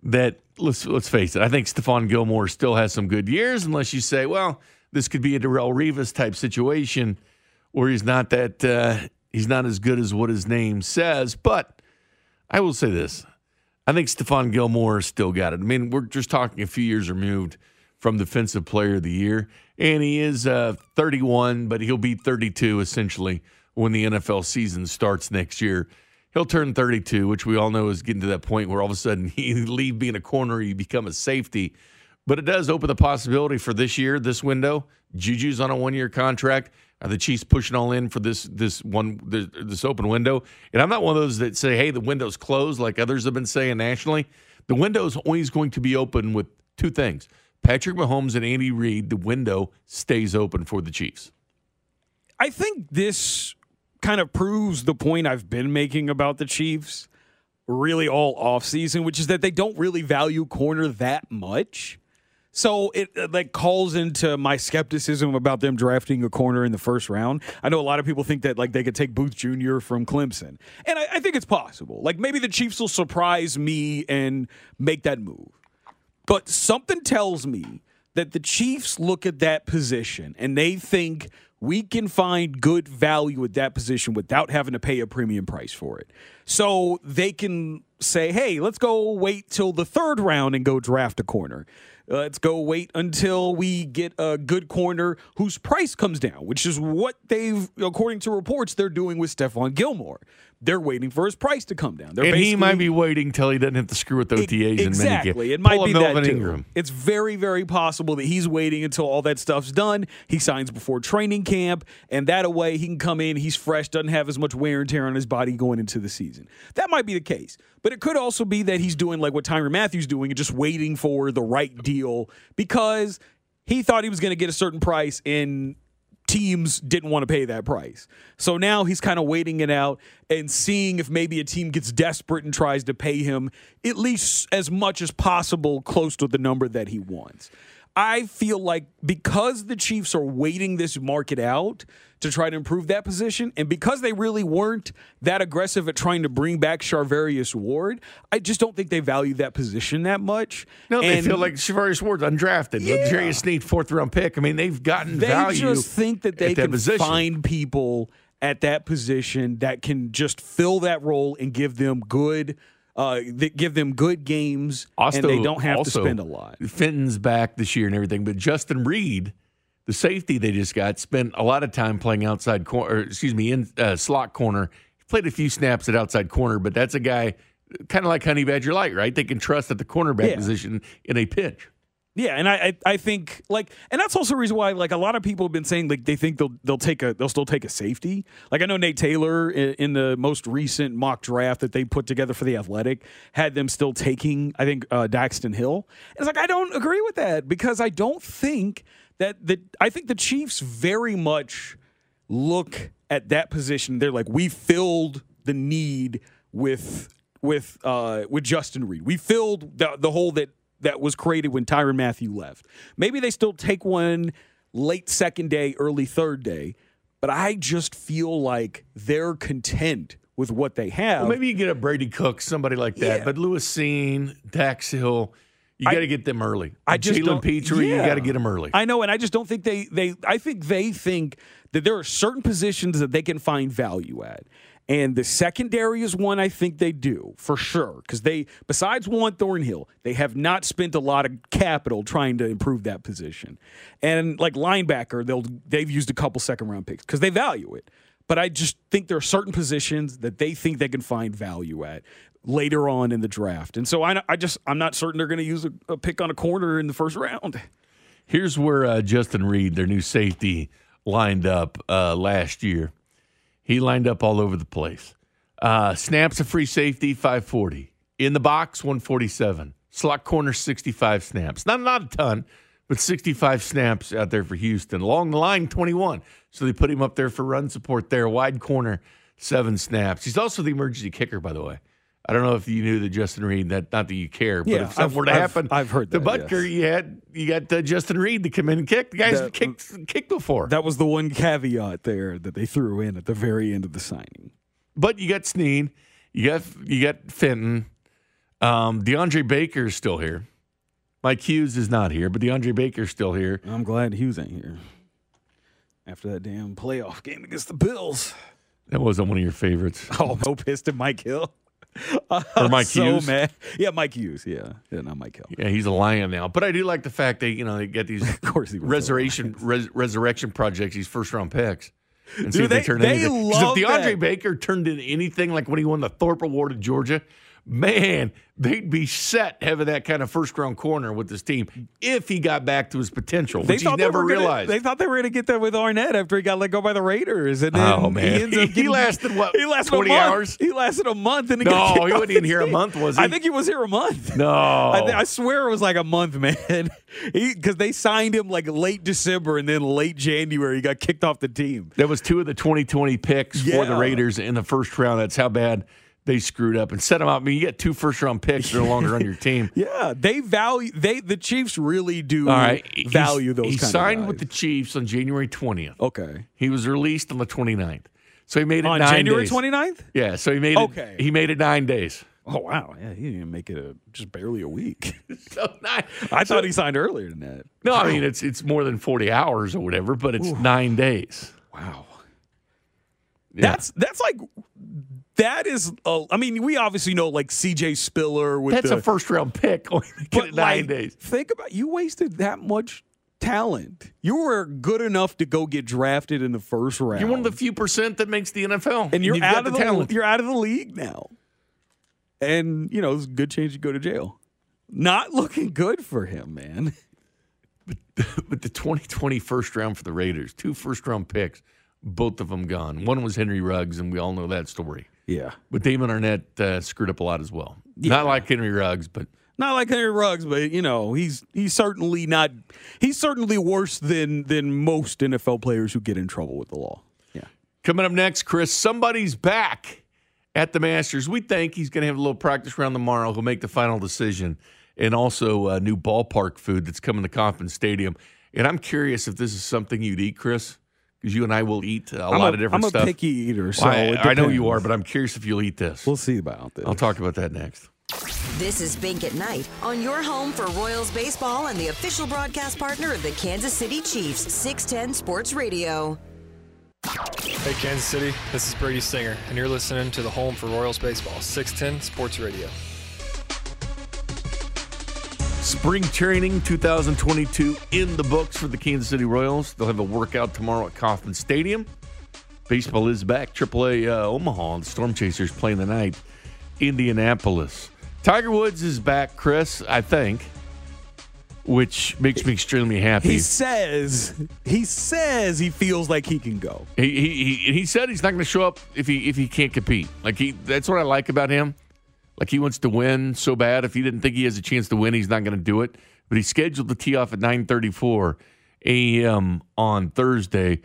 that let's let's face it. I think Stephon Gilmore still has some good years, unless you say, well, this could be a Darrelle Revis type situation where he's not that uh, He's not as good as what his name says, but I will say this. I think Stephon Gilmore still got it. I mean, we're just talking a few years removed from Defensive Player of the Year, and he is uh, 31, but he'll be 32 essentially when the NFL season starts next year. He'll turn 32, which we all know is getting to that point where all of a sudden you leave being a corner, you become a safety. But it does open the possibility for this year, this window. Juju's on a one-year contract. Are the Chiefs pushing all in for this this one this, this open window? And I'm not one of those that say, "Hey, the window's closed," like others have been saying nationally. The window is always going to be open with two things: Patrick Mahomes and Andy Reid. The window stays open for the Chiefs. I think this kind of proves the point I've been making about the Chiefs really all offseason, which is that they don't really value corner that much. So it like calls into my skepticism about them drafting a corner in the first round. I know a lot of people think that like they could take Booth Jr. from Clemson, and I, I think it's possible. Like maybe the Chiefs will surprise me and make that move. But something tells me that the Chiefs look at that position and they think we can find good value at that position without having to pay a premium price for it. So they can say, hey, let's go wait till the third round and go draft a corner. Let's go wait until we get a good corner whose price comes down, which is what they've, according to reports, they're doing with Stephon Gilmore. They're waiting for his price to come down. They're and he might be waiting till he doesn't have to screw with OTAs and Exactly. It might Pull be that too. Ingram. It's very, very possible that he's waiting until all that stuff's done. He signs before training camp, and that way he can come in. He's fresh, doesn't have as much wear and tear on his body going into the season. That might be the case, but it could also be that he's doing like what Tyrann Mathieu's doing and just waiting for the right deal because he thought he was going to get a certain price and teams didn't want to pay that price. So now he's kind of waiting it out and seeing if maybe a team gets desperate and tries to pay him at least as much as possible close to the number that he wants. I feel like because the Chiefs are waiting this market out to try to improve that position, and because they really weren't that aggressive at trying to bring back Charvarius Ward, I just don't think they value that position that much. No, they feel like Charvarius Ward's undrafted. Yeah. L'Jarius Sneed, fourth round pick. I mean, they've gotten they value. just think that they that can find people at that position that can just fill that role and give them good uh that give them good games and they don't have to spend a lot Fenton's back this year and everything, but Justin Reid, the safety they just got, spent a lot of time playing outside corner. Excuse me, in uh, slot corner. He played a few snaps at outside corner, but that's a guy kind of like Honey Badger Light, right? They can trust at the cornerback Yeah. position in a pinch. Yeah and I, I i think like and that's also the reason why like a lot of people have been saying like they think they'll they'll take a they'll still take a safety. Like i know nate taylor in, in the most recent mock draft that they put together for the athletic had them still taking i think uh, daxton hill. And it's like i don't agree with that because i don't think that the i think the chiefs very much look at that position. They're like we filled the need with with uh with Justin Reid. We filled the the hole that that was created when Tyrann Mathieu left. Maybe they still take one late second day, early third day, but I just feel like they're content with what they have. Well, maybe you get a Brady Cook, somebody like that. Yeah. But Lewis Cine, Dax Hill, you got to get them early. I just Jalen Pitre, you got to get them early. I know, and I just don't think they they. I think they think that there are certain positions that they can find value at, and the secondary is one I think they do for sure because they, besides Juan Thornhill, they have not spent a lot of capital trying to improve that position, and like linebacker, they'll they've used a couple second round picks because they value it. But I just think there are certain positions that they think they can find value at later on in the draft, and so I, I just I'm not certain they're going to use a, a pick on a corner in the first round. Here's where uh, Justin Reid, their new safety, lined up uh, last year. He lined up all over the place. Uh, snaps a free safety, 540. In the box, 147. Slot corner, 65 snaps. Not, not a ton, but 65 snaps out there for Houston. Along the line, 21. So they put him up there for run support there. Wide corner, seven snaps. He's also the emergency kicker, by the way. I don't know if you knew that Justin Reid. That not that you care, but Yeah, if something I've- were to I've- happen, I've heard the that, Butker yes. you had you got uh, Justin Reid to come in and kick. The guys That- kicked kicked before, That was the one caveat there that they threw in at the very end of the signing. but you got Sneed, you got you got Fenton, um, DeAndre Baker's still here. Mike Hughes is not here, but DeAndre Baker's still here. I'm glad Hughes ain't here after that damn playoff game against the Bills. That wasn't one of your favorites. Oh, no pissed at Mike Hill. Or Mike so Hughes? mad. Yeah, Mike Hughes. Yeah, yeah, not Mike Hill. Yeah, he's a lion now. But I do like the fact that you know they get these of course resurrection res, resurrection projects, these first round picks, and see if they, they- turn they anything. 'Cause love if DeAndre that. Baker turned into anything like when he won the Thorpe Award at Georgia, man, they'd be set having that kind of first round corner with this team if he got back to his potential, which he thought they never were gonna- realized. they thought they were going to get that with Arnette after he got let go by the Raiders, and then Oh, man. he, ends up He lasted, what, He lasted 20 hours? He lasted a month, and he No, got he wasn't even here a month, was he? I think he was here a month. No. I, thi- I swear it was like a month, man. Because they signed him like late December, and then late January he got kicked off the team. That was two of the 2020 picks for the Raiders in the first round. That's how bad they screwed up and set them up. I mean, you get two first round picks, they're no longer on your team. Yeah, they value they the Chiefs really do All right. He's- value those. He signed with the Chiefs on January 20th. Okay. He was released on the 29th. So he made it on nine January days. 29th? Yeah, so he made Okay. it. He made it nine days. Oh wow, yeah, he didn't even make it a, just barely a week. so nine. I thought he signed earlier than that. No, I mean it's it's more than 40 hours or whatever, but it's nine days. Wow. Yeah. That's that's like that is. Uh, I mean, we obviously know like C.J. Spiller with That's the, a first round pick. Only to get but nine days. Think about you wasted that much talent. You were good enough to go get drafted in the first round. You're one of the few percent that makes the NFL, and you're you've out of the, talent. you're out of the league now. And you know, it's a good chance you go to jail. Not looking good for him, man. But the 2020 first round for the Raiders, two first round picks, both of them gone. One was Henry Ruggs, and we all know that story. Yeah. But Damon Arnette uh, screwed up a lot as well. Not like Henry Ruggs, but Not like Henry Ruggs, but you know, he's he's certainly not he's certainly worse than than most NFL players who get in trouble with the law. Yeah. Coming up next, Chris, somebody's back at the Masters. We think he's going to have a little practice round tomorrow. He'll make the final decision. And also a new ballpark food that's coming to Kauffman Stadium. And I'm curious if this is something you'd eat, Chris, because you and I will eat a I'm lot a- of different stuff. I'm a picky eater, so Well, I, it I know you are, but I'm curious if you'll eat this. We'll see about this. I'll talk about that next. This is Bink at Night on your home for Royals baseball and the official broadcast partner of the Kansas City Chiefs, 610 Sports Radio. Hey, Kansas City, this is Brady Singer, and you're listening to the home for Royals Baseball, 610 Sports Radio. Spring training 2022 in the books for the Kansas City Royals. They'll have a workout tomorrow at Kauffman Stadium. Baseball is back. AAA uh, Omaha. and Storm Chasers playing the night. Indianapolis. Tiger Woods is back, Chris, I think, which makes me extremely happy. He says he says he feels like he can go. He he he, he said he's not going to show up if he if he can't compete. Like he that's what I like about him. Like he wants to win so bad. If he didn't think he has a chance to win, he's not going to do it. But he's scheduled to tee off at 9:34 a.m. on Thursday.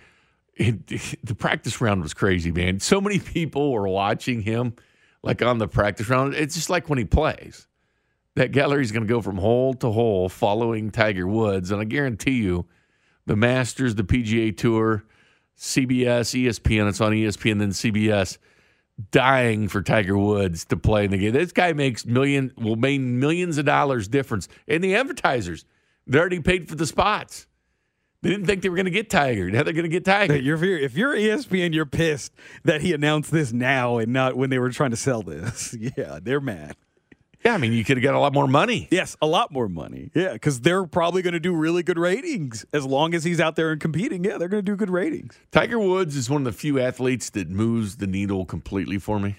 It, the practice round was crazy, man. So many people were watching him, like on the practice round. It's just like when he plays. That gallery's going to go from hole to hole following Tiger Woods, and I guarantee you, the Masters, the PGA Tour, CBS, ESPN. It's on ESPN, then CBS. Dying for Tiger Woods to play in the game. This guy makes million will make millions of dollars difference. And the advertisers, they already paid for the spots. They didn't think they were going to get Tiger. Now they're going to get Tiger. You're, if you're ESPN, you're pissed that he announced this now and not when they were trying to sell this. Yeah, they're mad. Yeah, I mean, you could have got a lot more money. Yes, a lot more money. Yeah, because they're probably going to do really good ratings as long as he's out there and competing. Yeah, they're going to do good ratings. Tiger Woods is one of the few athletes that moves the needle completely for me.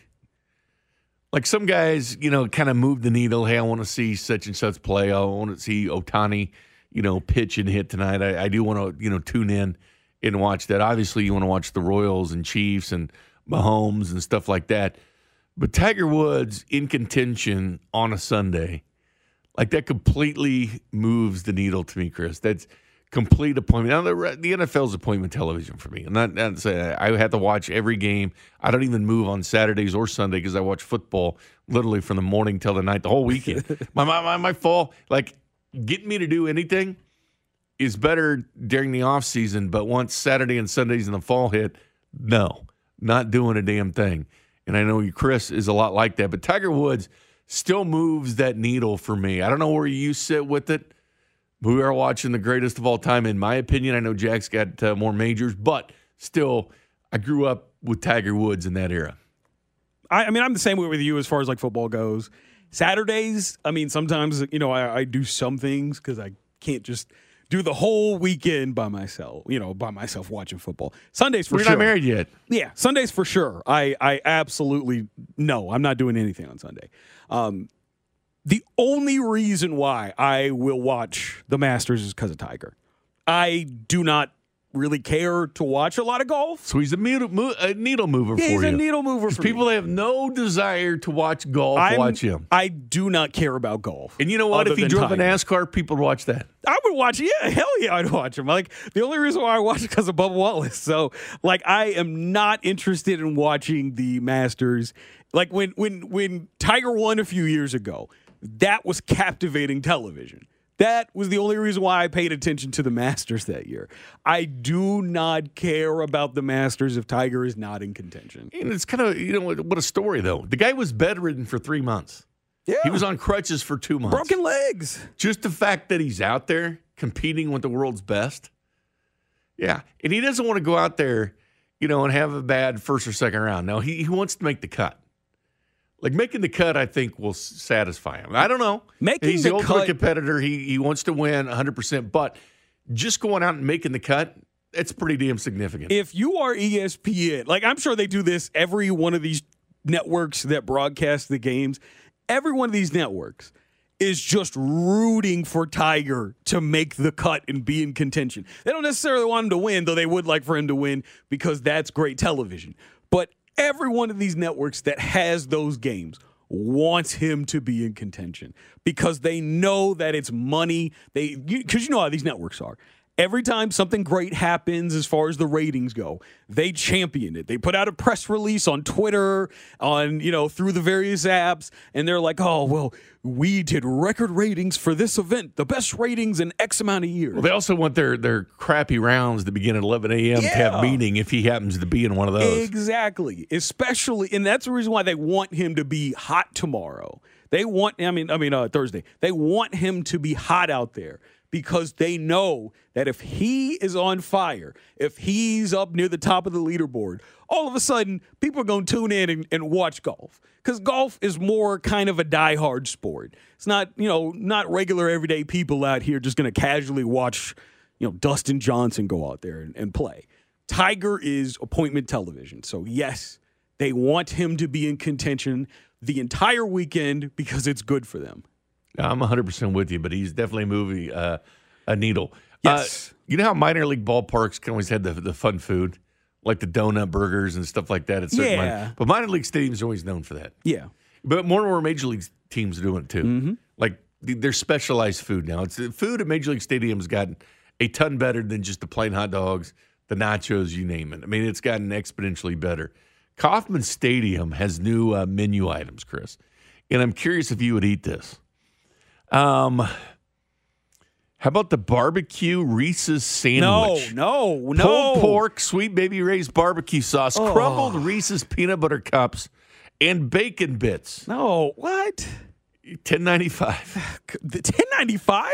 Like some guys, you know, kind of move the needle. Hey, I want to see such and such play. I want to see Ohtani, you know, pitch and hit tonight. I, I do want to, you know, tune in and watch that. Obviously, you want to watch the Royals and Chiefs and Mahomes and stuff like that. But Tiger Woods in contention on a Sunday, like that completely moves the needle to me, Chris. That's complete appointment. Now, the, the NFL's appointment television for me. I'm not, not saying I have to watch every game. I don't even move on Saturdays or Sunday because I watch football literally from the morning till the night, the whole weekend. my, my, my, my fall, like, getting me to do anything is better during the off season, but once Saturday and Sundays in the fall hit, no, not doing a damn thing. And I know you, Chris, is a lot like that, but Tiger Woods still moves that needle for me. I don't know where you sit with it. We are watching the greatest of all time, in my opinion. I know Jack's got uh, more majors, but still, I grew up with Tiger Woods in that era. I, I mean, I'm the same way with you as far as like football goes. Saturdays, I mean, sometimes you know I, I do some things because I can't just do the whole weekend by myself. You know, by myself watching football. Sundays for We're sure. not married yet. Yeah, Sundays for sure. I I absolutely no. I'm not doing anything on Sunday. Um, the only reason why I will watch the Masters is because of Tiger. I do not really care to watch a lot of golf. So he's a needle, mo- a needle mover Yeah, for he's you. a needle mover for people that have no desire to watch golf I'm- watch him. I do not care about golf. And you know what? If he drove a. NASCAR, people would watch that. I would watch. Yeah, hell yeah, I'd watch him. Like the only reason why I watch it because of Bubba Wallace. So like, I am not interested in watching the Masters. Like when when when Tiger won a few years ago, that was captivating television. That was the only reason why I paid attention to the Masters that year. I do not care about the Masters if Tiger is not in contention. And it's kind of, you know, what a story, though. The guy was bedridden for three months. Yeah. He was on crutches for two months. Broken legs. Just the fact that he's out there competing with the world's best. Yeah. And he doesn't want to go out there, you know, and have a bad first or second round. No, he, he wants to make the cut. Like making the cut, I think will satisfy him. I don't know. Making He's the the, ultimate cut- competitor. He he wants to win 100. percent But just going out and making the cut, it's pretty damn significant. if you are ESPN, like I'm sure they do this every one of these networks that broadcast the games, every one of these networks is just rooting for Tiger to make the cut and be in contention. They don't necessarily want him to win, though they would like for him to win because that's great television. But every one of these networks that has those games wants him to be in contention because they know that it's money. They because you know how these networks are. Every time something great happens as far as the ratings go, they champion it. They put out a press release on Twitter, on, you know, through the various apps, and they're like, oh, well, we did record ratings for this event, the best ratings in X amount of years. Well, they also want their their crappy rounds to begin at 11 a.m. to have Yeah. meeting if he happens to be in one of those. Exactly. Especially, and that's the reason why they want him to be hot tomorrow. They want, I mean, I mean uh, Thursday. They want him to be hot out there because they know that if he is on fire, if he's up near the top of the leaderboard, all of a sudden people are going to tune in and, and watch golf because golf is more kind of a diehard sport. It's not, you know, not regular everyday people out here just going to casually watch, you know, Dustin Johnson go out there and, and play. Tiger is appointment television. So, yes, they want him to be in contention the entire weekend because it's good for them. I'm 100% with you, but he's definitely a movie, uh, a needle. Yes. Uh, you know how minor league ballparks can always have the, the fun food, like the donut burgers and stuff like that at certain Yeah. minor- But minor league stadiums are always known for that. Yeah. But more and more major league teams are doing it too. Mm-hmm. Like th- their specialized food now. It's food at major league stadiums gotten a ton better than just the plain hot dogs, the nachos, you name it. I mean, it's gotten exponentially better. Kauffman Stadium has new uh, menu items, Chris, and I'm curious if you would eat this. Um, how about the barbecue Reese's sandwich? No, no, no. Pulled pork, sweet baby Ray's barbecue sauce, Oh. crumbled Reese's peanut butter cups, and bacon bits. No, what? Ten ninety five. The 1095?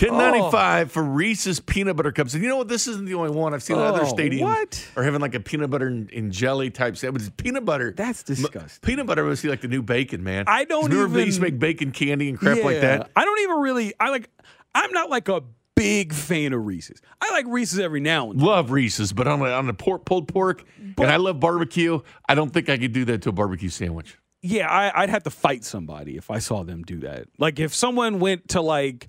Ten ninety five for Reese's peanut butter cups. And you know what? This isn't the only one. I've seen at other Oh, stadiums what? are having like a peanut butter and, and jelly type sandwich. Peanut butter. That's disgusting. Peanut butter must be like the new bacon, man. I don't remember they used to make bacon candy and crap like that. I don't even really, I like, I'm not like a big fan of Reese's. I like Reese's every now and then. Love Reese's, but on a, on a pork, pulled pork, and I love barbecue. I don't think I could do that to a barbecue sandwich. Yeah, I, I'd have to fight somebody if I saw them do that. Like if someone went to like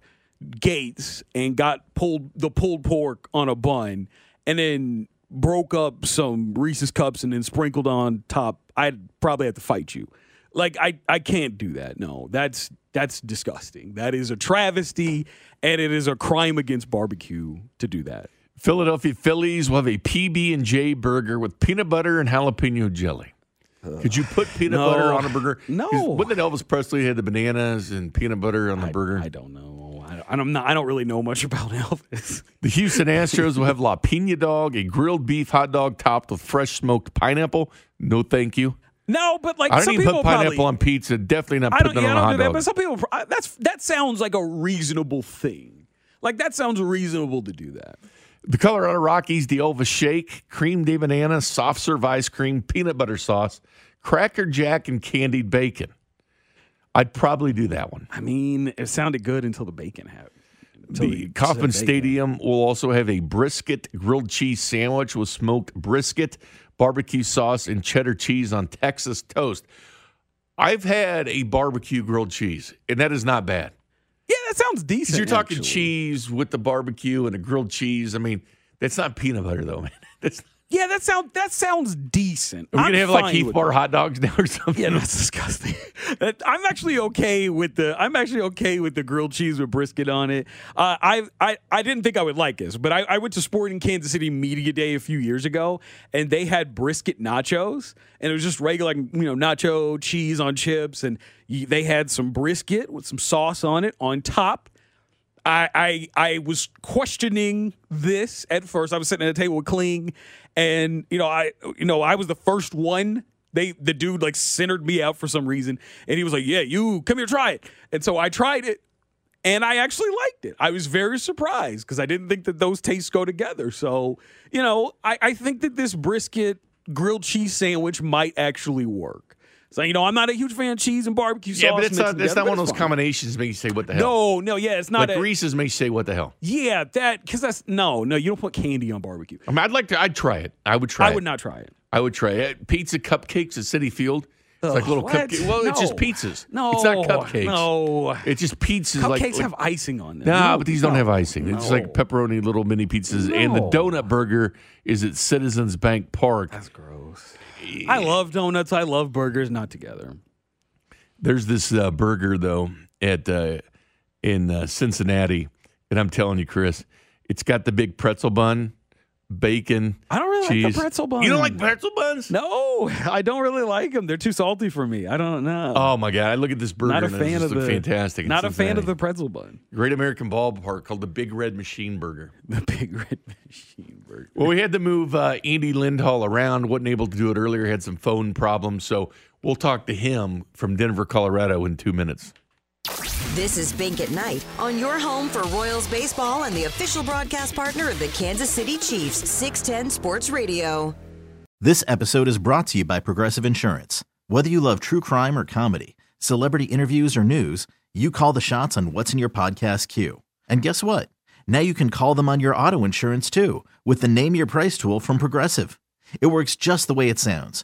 Gates and got pulled the pulled pork on a bun and then broke up some Reese's cups and then sprinkled on top, I'd probably have to fight you. Like I, I can't do that. No, that's that's disgusting. That is a travesty, and it is a crime against barbecue to do that. Philadelphia Phillies will have a PB and J burger with peanut butter and jalapeno jelly. Could you put peanut No. butter on a burger? No. It Elvis Presley had the bananas and peanut butter on the burger? I don't know. I, I'm not. I don't really know much about Elvis. The Houston Astros will have La Pina dog, a grilled beef hot dog topped with fresh smoked pineapple. No, thank you. No, but like I don't some even people put pineapple probably, on pizza. Definitely not putting don't. it Yeah, on I a don't hot do that. dog. But some people. That's that sounds like a reasonable thing. Like that sounds reasonable to do that. The Colorado Rockies, the Elva Shake, cream de banana, soft serve ice cream, peanut butter sauce, cracker jack, and candied bacon. I'd probably do that one. I mean, it sounded good until the bacon happened. Until The Kauffman. Stadium will also have a brisket grilled cheese sandwich with smoked brisket, barbecue sauce, and cheddar cheese on Texas toast. I've had a barbecue grilled cheese, and that is not bad. Yeah, that sounds decent. You're talking actually. cheese with the barbecue and a grilled cheese. I mean, that's not peanut butter though, man. That's, Yeah, that sound that sounds decent. are we I'm have like Heath Bar hot dogs now or something? Yeah, that's disgusting. I'm actually okay with the. I'm actually okay with the grilled cheese with brisket on it. Uh, I I I didn't think I would like this, but I, I went to Sporting Kansas City Media Day a few years ago, and they had brisket nachos, and it was just regular, like, you know, nacho cheese on chips, and you, they had some brisket with some sauce on it on top. I, I I was questioning this at first. I was sitting at a table with Kling, and you know I you know I was the first one. They the dude like centered me out for some reason, and he was like, "Yeah, you come here, try it." And so I tried it, and I actually liked it. I was very surprised because I didn't think that those tastes go together. So you know I, I think that this brisket grilled cheese sandwich might actually work. So you know I'm not a huge fan of cheese and barbecue sauce. yeah, but it's not. Together, not one of those fine. combinations that make you say what the hell. No, no, yeah, it's not like a, Reese's make you say what the hell. yeah, that because that's no, no. You don't put candy on barbecue. I mean, I'd like to. I'd try it. I would try. I it. would not try it. I would try it. Pizza cupcakes at Citi Field. It's like Ugh, little what? cupcakes. Well, it's just pizzas. No, it's not cupcakes. no. it's just pizzas. like, Cupcakes like, have icing on them. Nah, No, but these don't have icing. It's just like pepperoni little mini pizzas. And the donut burger is at Citizens Bank Park. That's gross. I love donuts. I love burgers. Not together. There's this uh, burger though at uh, in uh, Cincinnati, and I'm telling you, Chris, it's got the big pretzel bun, bacon. I don't really like the pretzel buns. You don't like pretzel buns? No, I don't really like them. They're too salty for me. I don't know. Oh my god! I look at this burger. not a and fan just of the fantastic. in Not a fan of the pretzel bun. Great American Ballpark called the Big Red Machine Burger. The big red machine burger. Well, we had to move uh, Andy Lindhall around. wasn't able to do it earlier. Had some phone problems, so we'll talk to him from Denver, Colorado, in two minutes. This is Bink at Night on your home for Royals baseball and the official broadcast partner of the Kansas City Chiefs, 610 Sports Radio. This episode is brought to you by Progressive Insurance. Whether you love true crime or comedy, celebrity interviews or news, you call the shots on what's in your podcast queue. And guess what? Now you can call them on your auto insurance too with the Name Your Price tool from Progressive. It works just the way it sounds.